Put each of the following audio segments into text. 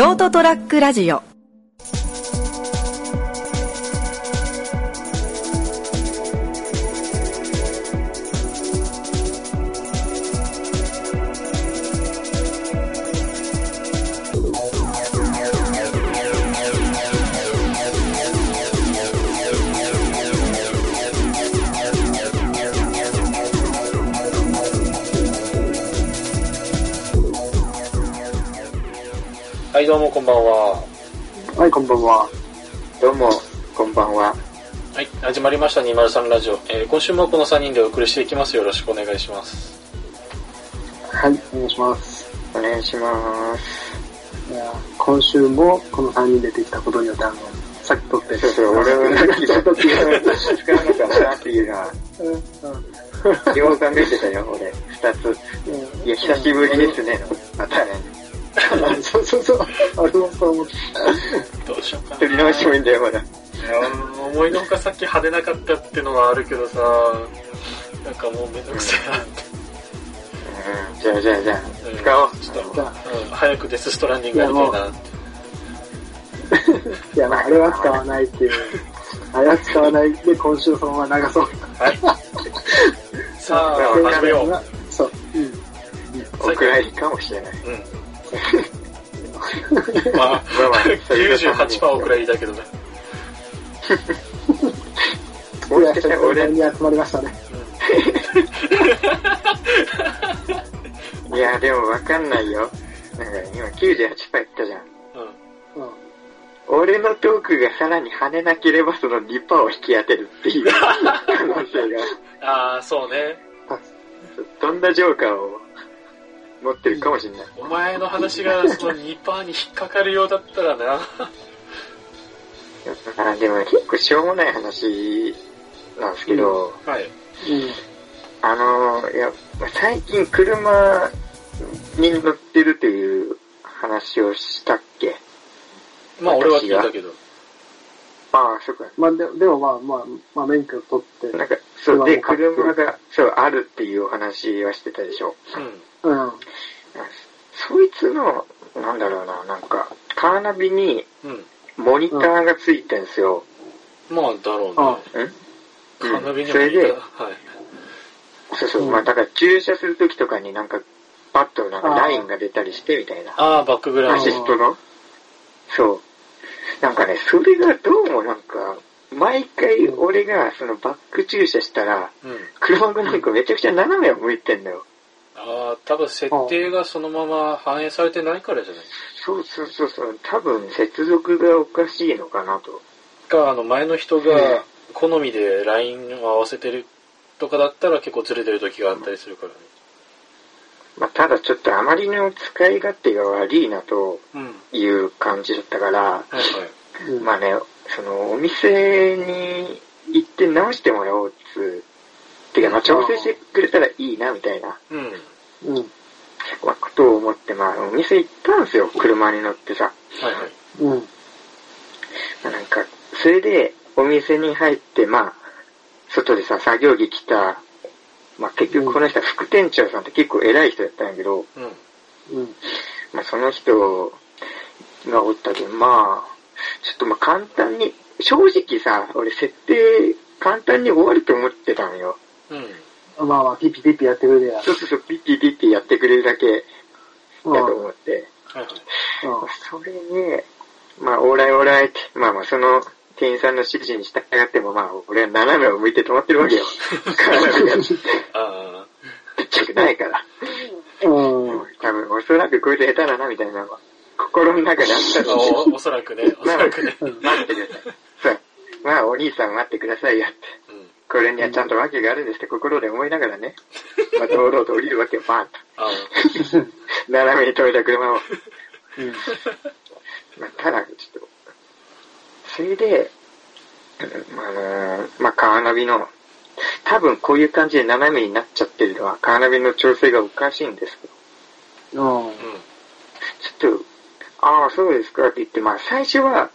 ショートトラックラジオ。どうもこんばんは。はい、こんばんは。どうも、こんばんは。はい、始まりました203ラジオ。えー今週もこの3人でお送りしていきます。よろしくお願いします。はい、お願いします。お願いします。いや今週もこの3人出てきたことによって、あの、さっき撮って。そうそう、俺はさっきの時使うのかなっていうのは、うん、うん、てたよ、俺。二つ。いや、久しぶりですね、のパターン。うん。そうそうそう。あれもそう思って。どうしようか取り直してもいいんだよ、まだ。な。いや思いのほかさっき派手なかったってのはあるけどさ、なんかもうめんどくせえなって。うん、じゃあじゃあじゃうんあ、使おう。ちょっと、うん、早くデスストランディングやりたいなって。いや、まあ、あれは使わないっていう。あれは使わないで、今週そのまま流そう。はい。さあ、始めよう。そう。うん。お蔵入りかもしれない。うん。まあ、まあまあ98%くらいだけどね。いや、ちょっと、俺、に集まりましたね。いや、でもわかんないよ。なんか今98%言ったじゃん。うん。うん。俺のトークがさらに跳ねなければその2%を引き当てるっていう可能性が。ああ、そうね。どんなジョーカーを持ってるかもしれない。お前の話がその2%に引っかかるようだったらな。あでも結構しょうもない話なんですけど、はい。うん。あのー、いや、最近車に乗ってるという話をしたっけ？まあ俺は聞いたけど。ああ、そっか。まあ、ででもまあまあ、まあ、免許取って。なんか、そう、で、車が、そう、あるっていうお話はしてたでしょ。うん。うん。そいつの、なんだろうな、なんか、カーナビにうん。モニターがついてんすよ。まあ、だろあうね。んカーナビにそれで、はい。そうそう、うんまあだから駐車するときとかになんか、パッとなんかラインが出たりしてみたいな。ああ、バックグラウアンド。シストの？そう。なんかね、それがどうもなんか、毎回俺がそのバック駐車したら、うん。車がなんかめちゃくちゃ斜めを向いてんだよ。ああ、多分設定がそのまま反映されてないからじゃない？そうそうそうそう、多分接続がおかしいのかなと。か、あの前の人が好みでラインを合わせてるとかだったら結構ずれてる時があったりするからね。まあただちょっとあまりの使い勝手が悪いなとうん。はいいう感じだったから、はい。うん。まあね、そのお店に行って直してもらおうっつう、てかまあ調整してくれたらいいなみたいな、うん。うん。まあ、ことを思ってまあお店行ったんですよ、車に乗ってさ。はいはい。うん。まあなんか、それでお店に入ってまあ、外でさ、作業着着た、まあ結局この人は副店長さんって結構偉い人だったんやけど、うん。うん。まあその人がおったけど、まあ、ちょっとまあ簡単に、正直さ、俺設定簡単に終わると思ってたのよ。うん。まあまあ、ピッピピッピやってくれるや。そうそうそう、ピッピッピッピやってくれるだけうん。だと思って。はいはい。それで、まあ、オーライオーライって、まあまあ、その店員さんの指示に従っても、まあ、俺は斜めを向いて止まってるわけよ。体がちあっちゃくないから。うん。うん。多分、おそらくこいつ下手だな、みたいなのは、心の中であったあ。のおおそらくね。おそらくね。待ってください。そう。まあ、お兄さん待ってくださいよって。うん。これにはちゃんと訳があるんですって心で思いながらね、まあ、堂々と降りるわけよ、バーンと。あ斜めに止めた車を。うん。まあ、ただ、ちょっと、それで、うんあのーまあ、カーナビの、多分こういう感じで斜めになっちゃってるのは、カーナビの調整がおかしいんですけど、うん。うん。ちょっと、ああ、そうですかって言って、まあ、最初は、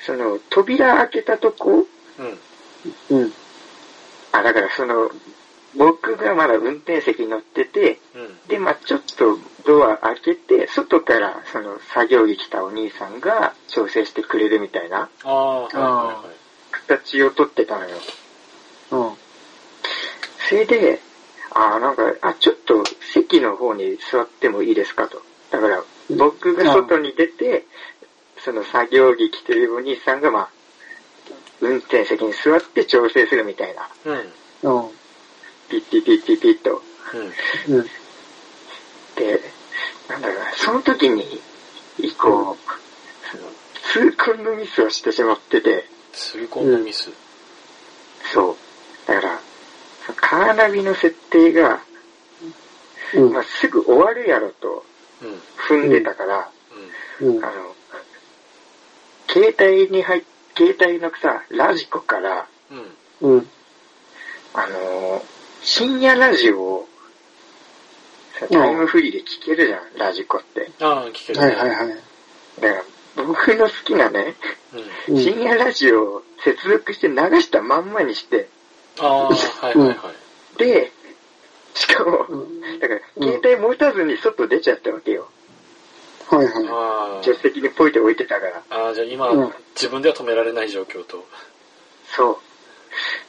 その、扉開けたとこ、うん。うん。あ、だからその、僕がまだ運転席に乗ってて、うん。で、まあちょっとドア開けて、外からそのの、作業着着たお兄さんが調整してくれるみたいなああ、はいはいはい。形をとってたのよ。うん。それで、あーなんか、あ、ちょっと席の方に座ってもいいですかと。だから、僕が外に出て、その作業着着てるお兄さんが、まあ、運転席に座って調整するみたいな。うん。うん。ピッピッピッピッピッと。うん。うん。で、なんだろうな、その時に、以降、その、痛恨のミスをしてしまってて、痛恨のミス。そう。だから、カーナビの設定が、うんまあ、すぐ終わるやろとうん。踏んでたから、うん。あの、携帯に入っ、携帯のさ、ラジコから、うん。うん。うん。あのー深夜ラジオを、さタイムフリーで聞けるじゃん、ラジコって。ああ、聞ける、はいはいはい。だから、僕の好きなね、うん。うん深夜ラジオを接続して流したまんまにして、ああ、はいはいはい。で、しかも、うんだから、携帯持たずに外出ちゃったわけよ。はいはい。あ助手席にポイって置いてたから。あ、ああ、じゃあ今、うん自分では止められない状況と。そ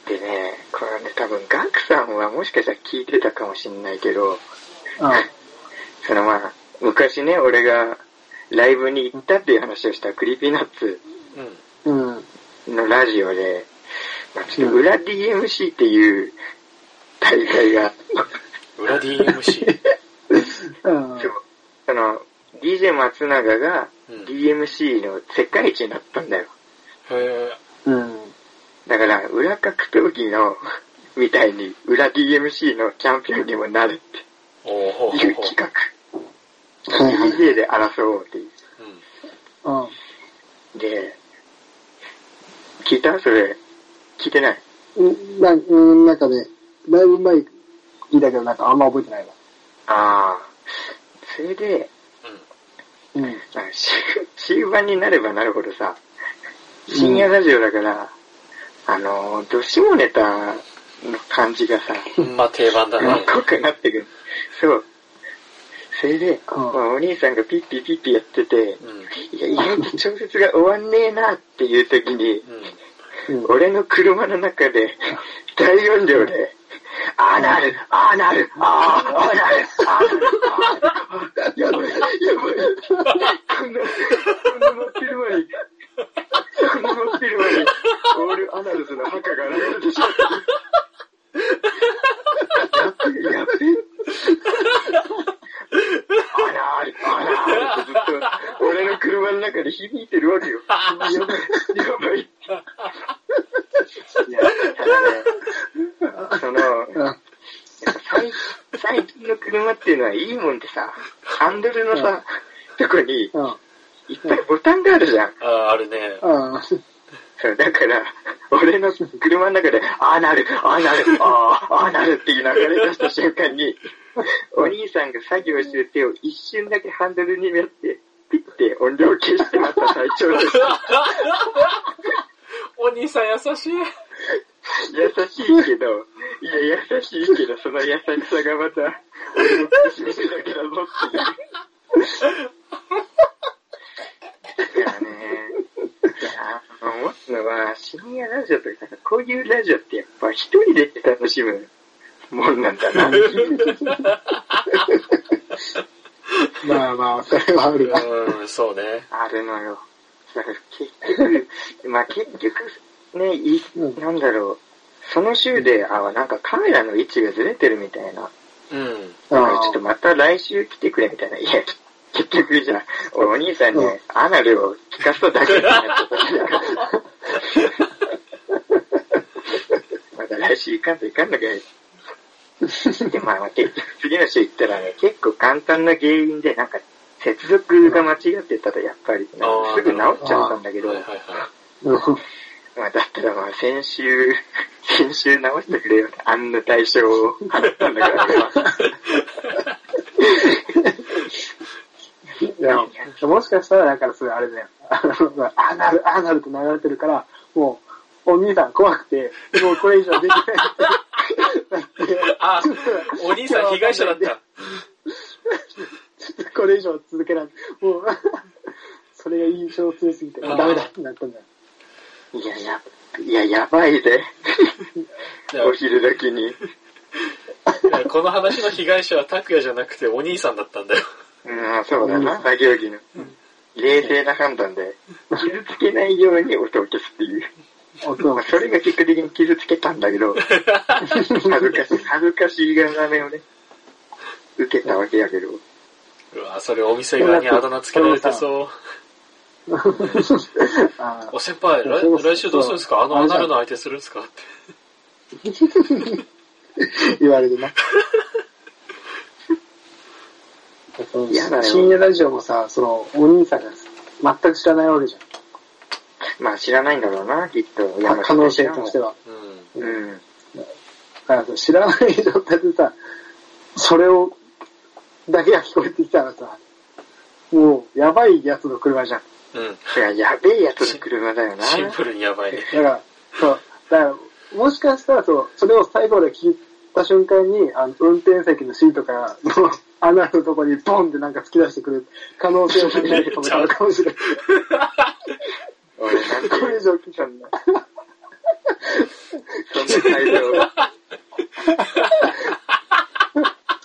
う。でね、これね、多分、ガクさんはもしかしたら聞いてたかもしんないけど、そのまあ、昔ね、俺がライブに行ったっていう話をした Creepy Nuts うん。うん。うん。のラジオで、まあ、ちょっと裏 DMC っていう大会が、裏 DMC。うん。そうその、DJ 松永がうん DMC の世界一になったんだよ。へえ。うん。だから、裏格闘技の、みたいに、裏 DMC のチャンピオンにもなるっておおほうほいう。企画。はいはい。DJ で争おうっていう。うん。うん。で、聞いた？それ。聞いてない？うん、なうん、なんかね、だいぶ前聞いたけど、なんかあんま覚えてないわ。ああ。それで、うん。終終盤になればなるほどさ、深夜ラジオだから、あの、ど下ネタの感じがさ、うん。まあ定番だね。濃くなってくる。そう。それで、うんまあお兄さんがピッピピッピやってて、うん。いや、意外と調節が終わんねえなっていう時に、うん。うん。俺の車の中で、大音量で、ああなる、ああなる、ああ、ああなる、やばい、やばい。こんな、こんな乗ってる間に、こんな乗ってる間に、オールアナルズの墓が流れてしまった。やっべえ、やっべえ。あらある、あらあるってずっと、俺の車の中で響いてるわけよ。やばい、やばい。いや、ただね、その、うん最最近の車っていうのはいいもんでさ、ハンドルのさ、とこにうん。いっぱいボタンがあるじゃん。ああ、あるね。だから、俺の車の中で、ああなる、ああなる、ああ、ああなるっていう流れ出した瞬間に、お兄さんが作業してる手を一瞬だけハンドルにやって、ピッて音量消してまた最長です。お兄さん優しい。優しいけど、いや、優しいけど、その優しさがまた、俺の苦しみるだけだぞっていう。だからね、いや、思うのは、深夜ラジオとか、こういうラジオってやっぱ一人で楽しむもんなんだな。まあまあ、それはあるわ。うん、そうね。あるのよ。だから結局、まあ結局、ね、いうんなんだろう、その週で、あ、なんかカメラの位置がずれてるみたいな。うん。だからちょっとまた来週来てくれみたいな。いや、結局じゃあ、俺お兄さんにうんアナルを聞かすとだけになっちゃったから。また来週行かんといかんのかい。で、まあ、結局次の週行ったらね、結構簡単な原因で、なんか、接続が間違ってたらやっぱり、すぐ治っちゃったんだけど、はいはいはうん。まあ、だったらまあ、先週、先週直してくれよって、あんな対象を払ったんだから、俺は。いや、もしかしたら、だからそれあれだよ。あの、あなる、あなるって流れてるから、もう、お兄さん怖くて、もうこれ以上できない。あ、お兄さん被害者だった。これ以上続けられない。もう、それが印象強すぎて、ダメだってなったんだよ。いや、や、いや、やばいぜ。いやお昼時に。この話の被害者は拓也じゃなくてお兄さんだったんだよ。うん、そうだな、作業着の。冷静な判断で、傷つけないように音を消すっていう。音をまあ、それが結果的に傷つけたんだけど、恥ずかしい、恥ずかしいがらめをね、受けたわけやけど。うわそれお店側にあだ名つけられてそう。あお先輩、来来週どうするんですか？あのアナルの相手するんですか？って。ー 言われるな。深夜ラジオもさ、その、お兄さんが全く知らないわけじまあ知らないんだろうな、きっと。ゃん。可能性としては。うん。うん。だからさ知らない状態でさ、それを、だけが聞こえてきたらさ、もう、やばいやつの車じゃん。うん。いや、やべえやつの車だよな。シンプルにやばいね。だから、そう、だから、もしかしたらそう、それを最後まで聞いた瞬間に、あの、運転席のシートから、もう、穴のとこにボンってなんか突き出してくる可能性を考えて止めたのかもしれない。俺なんか、これ以上聞いたんだ。そんな態度を。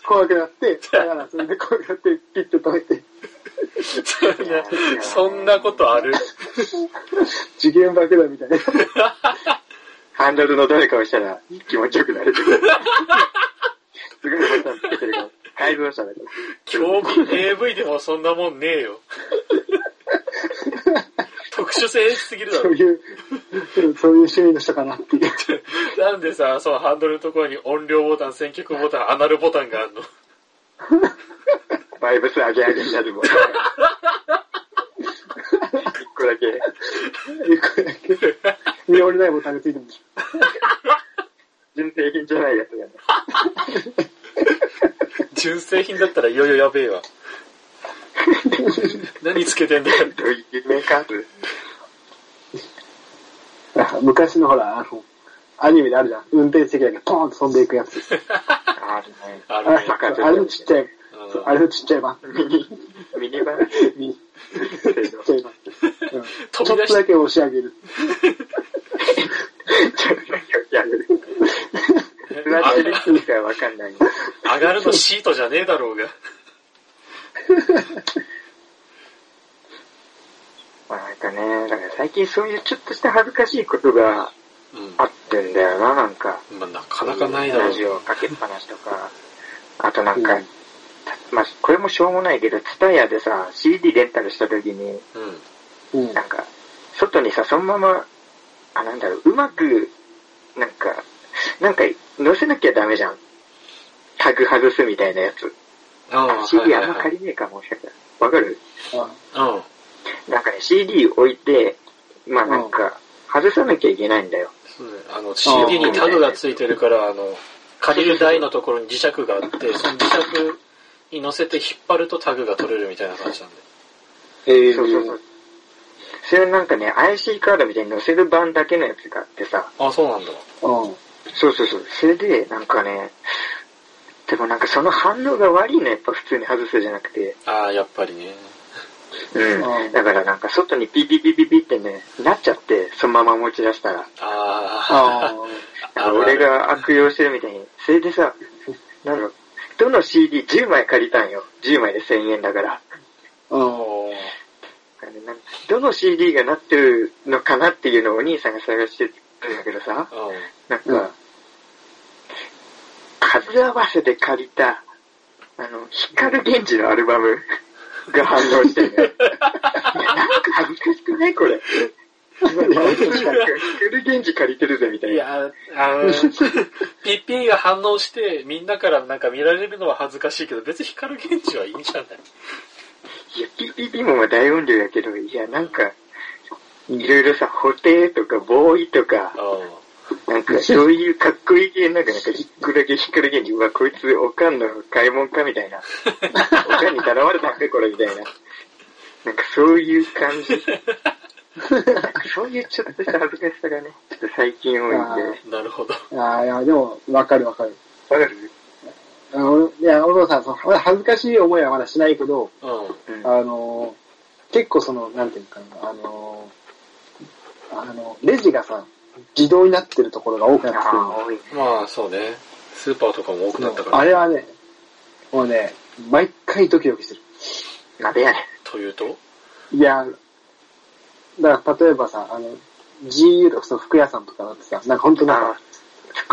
怖くなって、だからそれで怖くなって、ピッと止めて、そんなことある？次元爆弾みたいな。ハンドルの誰かをしたら気持ちよくなる。すごいボタンつけてるから。改造車だから。興味 AV でもそんなもんねえよ。特殊性すぎるだろ。そういう、そういう趣味の人かなっていう。なんでさ、そのハンドルのところに音量ボタン、選曲ボタン、アナルボタンがあるの？バイブス上げ上げになるもん。一個だけ。一個だけ見折れないボタンがついてるんでし純正品じゃないやつがね。純正品だったらいよいよやべえわ。何つけてんだよ。どういうメーカーズょ。昔のほら、あの、アニメであるじゃん。運転席だけポーンと飛んでいくやつ。あるね。あるね。あれあれのちっちゃい、あれのちっちゃい版。ミニ、ミニバン？にちっちゃい版。うんちょっとだけ押し上げる。ちょっとだけやる。座ってる人しかわかんない。上がるのシートじゃねえだろうが。まあなんかね、だから最近そういうちょっとした恥ずかしいことがうん。あってんだよな、なんか。まあ、なかなかないだろうラ。ジオかけっぱなしとか。あとなんか、うんまあこれもしょうもないけど、ツタヤでさ、CD レンタルした時に、うん。うん。なんか、外にさ、そのまま、あ、なんだろう、うまく、なんか、なんか、載せなきゃダメじゃん。タグ外すみたいなやつ。ああ、CD あんま。借りねえかもしかしたら。わかる？あうん。なんかね、CD 置いて、まあなんか、外さなきゃいけないんだよ。そうねあの、CD にタグがついてるから、あの、借りる台のところに磁石があって、その磁石に乗せて引っ張るとタグが取れるみたいな感じなんで。えそうそうそう。それなんかね、IC カードみたいに載せる版だけのやつがあってさ、あ、そうなんだ。うん。そうそうそう。それで、なんかね、でもなんかその反応が悪いのやっぱ普通に外すじゃなくて、ああ、やっぱりね。うん。うんだからなんか外にピピピピピってね、なっちゃって、そのまま持ち出したら。ああ 俺が悪用してるみたいに。それでさ、なんだろう、どの CD10 枚借りたんよ。10枚で1000円だから。あ。どの CD がなってるのかなっていうのをお兄さんが探してるんだけどさ、うん。なんうんか、数合わせで借りた、あの、光源氏のアルバムが反応してね。いや、なんか恥ずかしくないこれ。なんか光源氏借りてるぜみたいな。いや、あの、PP が反応して、みんなからなんか見られるのは恥ずかしいけど、別に光源氏はいいんじゃないいや、PPP もまあ大音量やけど、いや、なんか、いろいろさ、補定とかボーイとか、なんかそういうかっこいい系なんか、なんか、ひっくだけ光源氏、うわ、こいつおかんの買い物かみたいな。おかんに頼まれたんかこれみたいな。なんかそういう感じ。そういうちょっとした恥ずかしさがね、ちょっと最近多いんで。なるほど。ああ、いや、でも、わかるわかる。わかる？あの、いや、お父さん、その恥ずかしい思いはまだしないけど、うん。うん。あの、結構その、なんていうのかな、あのー、あの、レジがさ、自動になってるところが多くなってくる。まあ、そうね。スーパーとかも多くなったから。あれはね、もうね、毎回ドキドキしてる。なんでやねというと？いや、だから例えばさ、あの、GU とかその服屋さんとかだってさ、なんか本当ん。なんか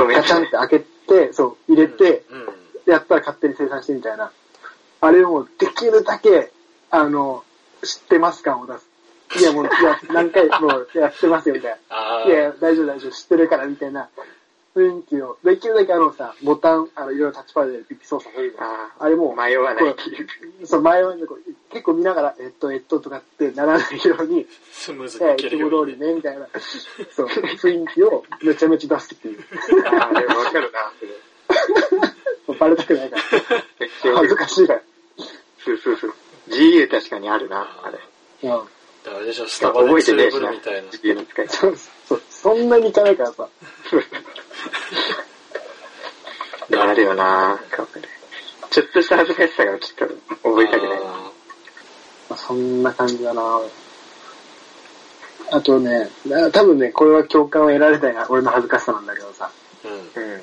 ガチャンって開けて、そう、入れて、うん。やったら勝手に生産してみたいな。あれをできるだけ、あの、知ってます感を出す。いやもう、いや、何回もうやってますよみたい あな。いや、大丈夫大丈夫、知ってるからみたいな雰囲気を、できるだけあのさ、ボタン、あの、いろいろタッチパッドでピッピ操作するああれもう、迷わないそう、前はね、こう結構見ながら、えっと、えっととかってならないように、スムーズにええ、いつも通り。ね、みたいな、そう、雰囲気をめちゃめちゃ出すっていう。ああ、でもわかるな、それ。バレたくないから。恥ずかしいから。そうそうそう。GU 確かにあるな、あれ。うん。だからあれでしょ、スタバで覚えてねえしなツーブルみたいな。そんなにいかないからさ。あるよなちょっとした恥ずかしさがちょっと覚えたくない。あまあ、そんな感じだなあとね、な多分ね、これは共感を得られたいな、俺の恥ずかしさなんだけどさ、ーうん。うん。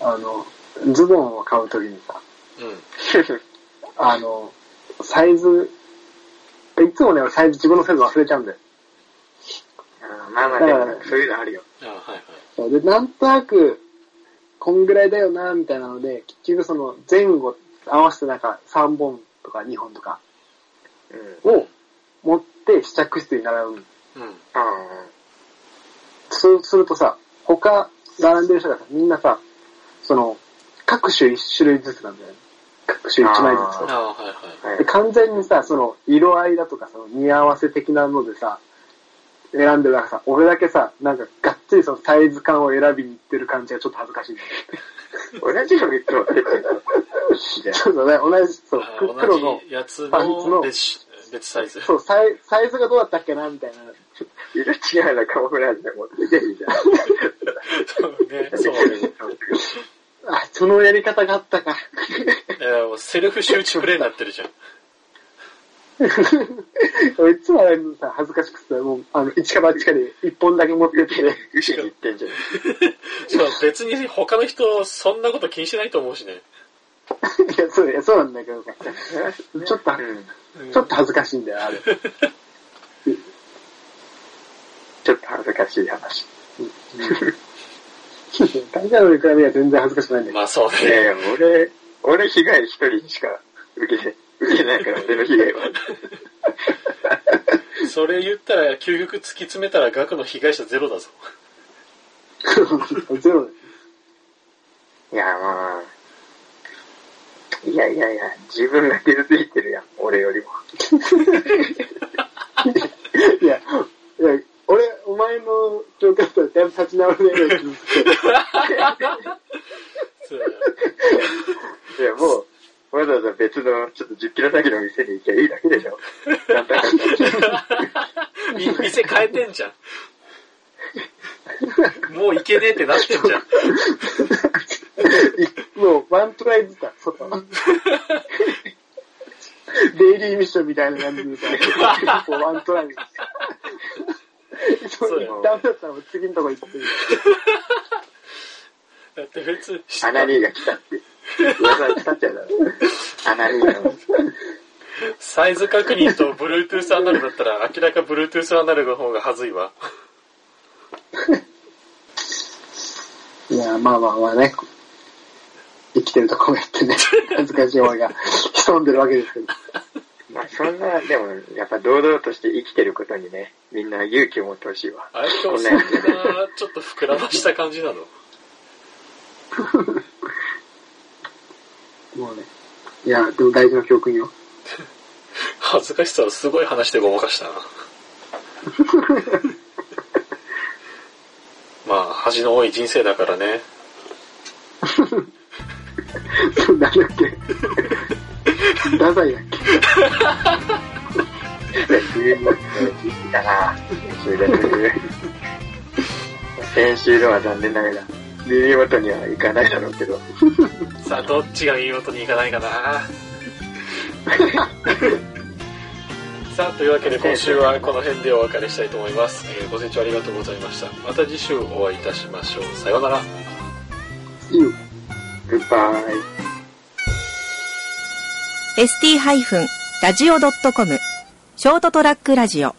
あの、ズボンを買うときにさ、うん。あの、サイズ、いつもね、俺サイズ、自分のサイズ忘れちゃうんだよ。あーまあまあ、でもそういうのあるよ。あはいはい。そうで、なんとなく、こんぐらいだよな、みたいなので、結局その前後合わせてなんか3本とか2本とかうん。を持って試着室に並ぶ。うん。あそうするとさ、他並んでる人がさ、みんなさ、その、各種1種類ずつなんだよね。各種1枚ずつはいはい。でい。完全にさ、その、色合いだとか、その、似合わせ的なのでさ、選んでるからさ、俺だけさ、なんか、がっつりそのサイズ感を選びに行ってる感じがちょっと恥ずかしい。同じのいつも出てるじゃん。そうだね、同じ、そうあ、黒のやつパンツのの別別サイズ。そう、サイサイズがどうだったっけな、みたいな。色違うなカモフラージュで持ってけばいいじゃん。そうね、そうね。あ、そのやり方があったか。いやもうセルフ周知プレイになってるじゃん。俺いつもあれさ、恥ずかしくてさ、もう、あの、一か八かで一本だけ持ってって、後ろに行ってんじゃん。しかも別に他の人そんなこと気にしないと思うしね。いや、そう、いや、そうなんだけどさ、ちょっと、うん。ちょっと恥ずかしいんだよ、あれ。ちょっと恥ずかしい話。大会のに比べれば全然恥ずかしくないんだけど。まあそういやいね。や、俺、俺被害一人しか受けて、受けてないから、俺の被害は。それ言ったら究極突き詰めたら額の被害者ゼロだぞ。ゼロだよいや、まあ、いやいやいや、自分が傷ついてるやん、俺よりも。いや、いや、俺、お前の状況だったらだいぶ立ち直るね、傷つういや、もう、別の、ちょっと10キロ先の店に行きゃいいだけでしょ。なんだかんだ。み店変えてんじゃん。もう行けねえってなってんじゃん。もう、ワントライずつだ、外。デイリーミッションみたいな感じでさ、こうワントライ。そうよダメだったらもう次のとこ行って。だって別、アナニーが来たって。噂来たっサイズ確認と Bluetooth アナログだったら明らか Bluetooth アナログの方がはずいわ。いや、まあまあまあね。生きてるとこうやってね、恥ずかしい思いが潜んでるわけですけど。まあそんな、でも、やっぱ堂々として生きてることにね、みんな勇気を持ってほしいわ。あれ今日そんなちょっと膨らました感じなの もうね。いや、でも大事な教訓よ。恥ずかしさをすごい話でごまかしたな。まあ、恥の多い人生だからね。そうなんだっけ。ダサいだっけ。だな。先週で。先週のは残念な。がら、耳元にはいかな。いだろうけど。さあ、どっちが耳元に行かないかな。さあ、というわけで今週はこの辺でお別れしたいと思います。えーご清聴ありがとうございました。また次週お会いいたしましょう。さようなら。See you. グッバイ。ST-radio.com ショートトラックラジオ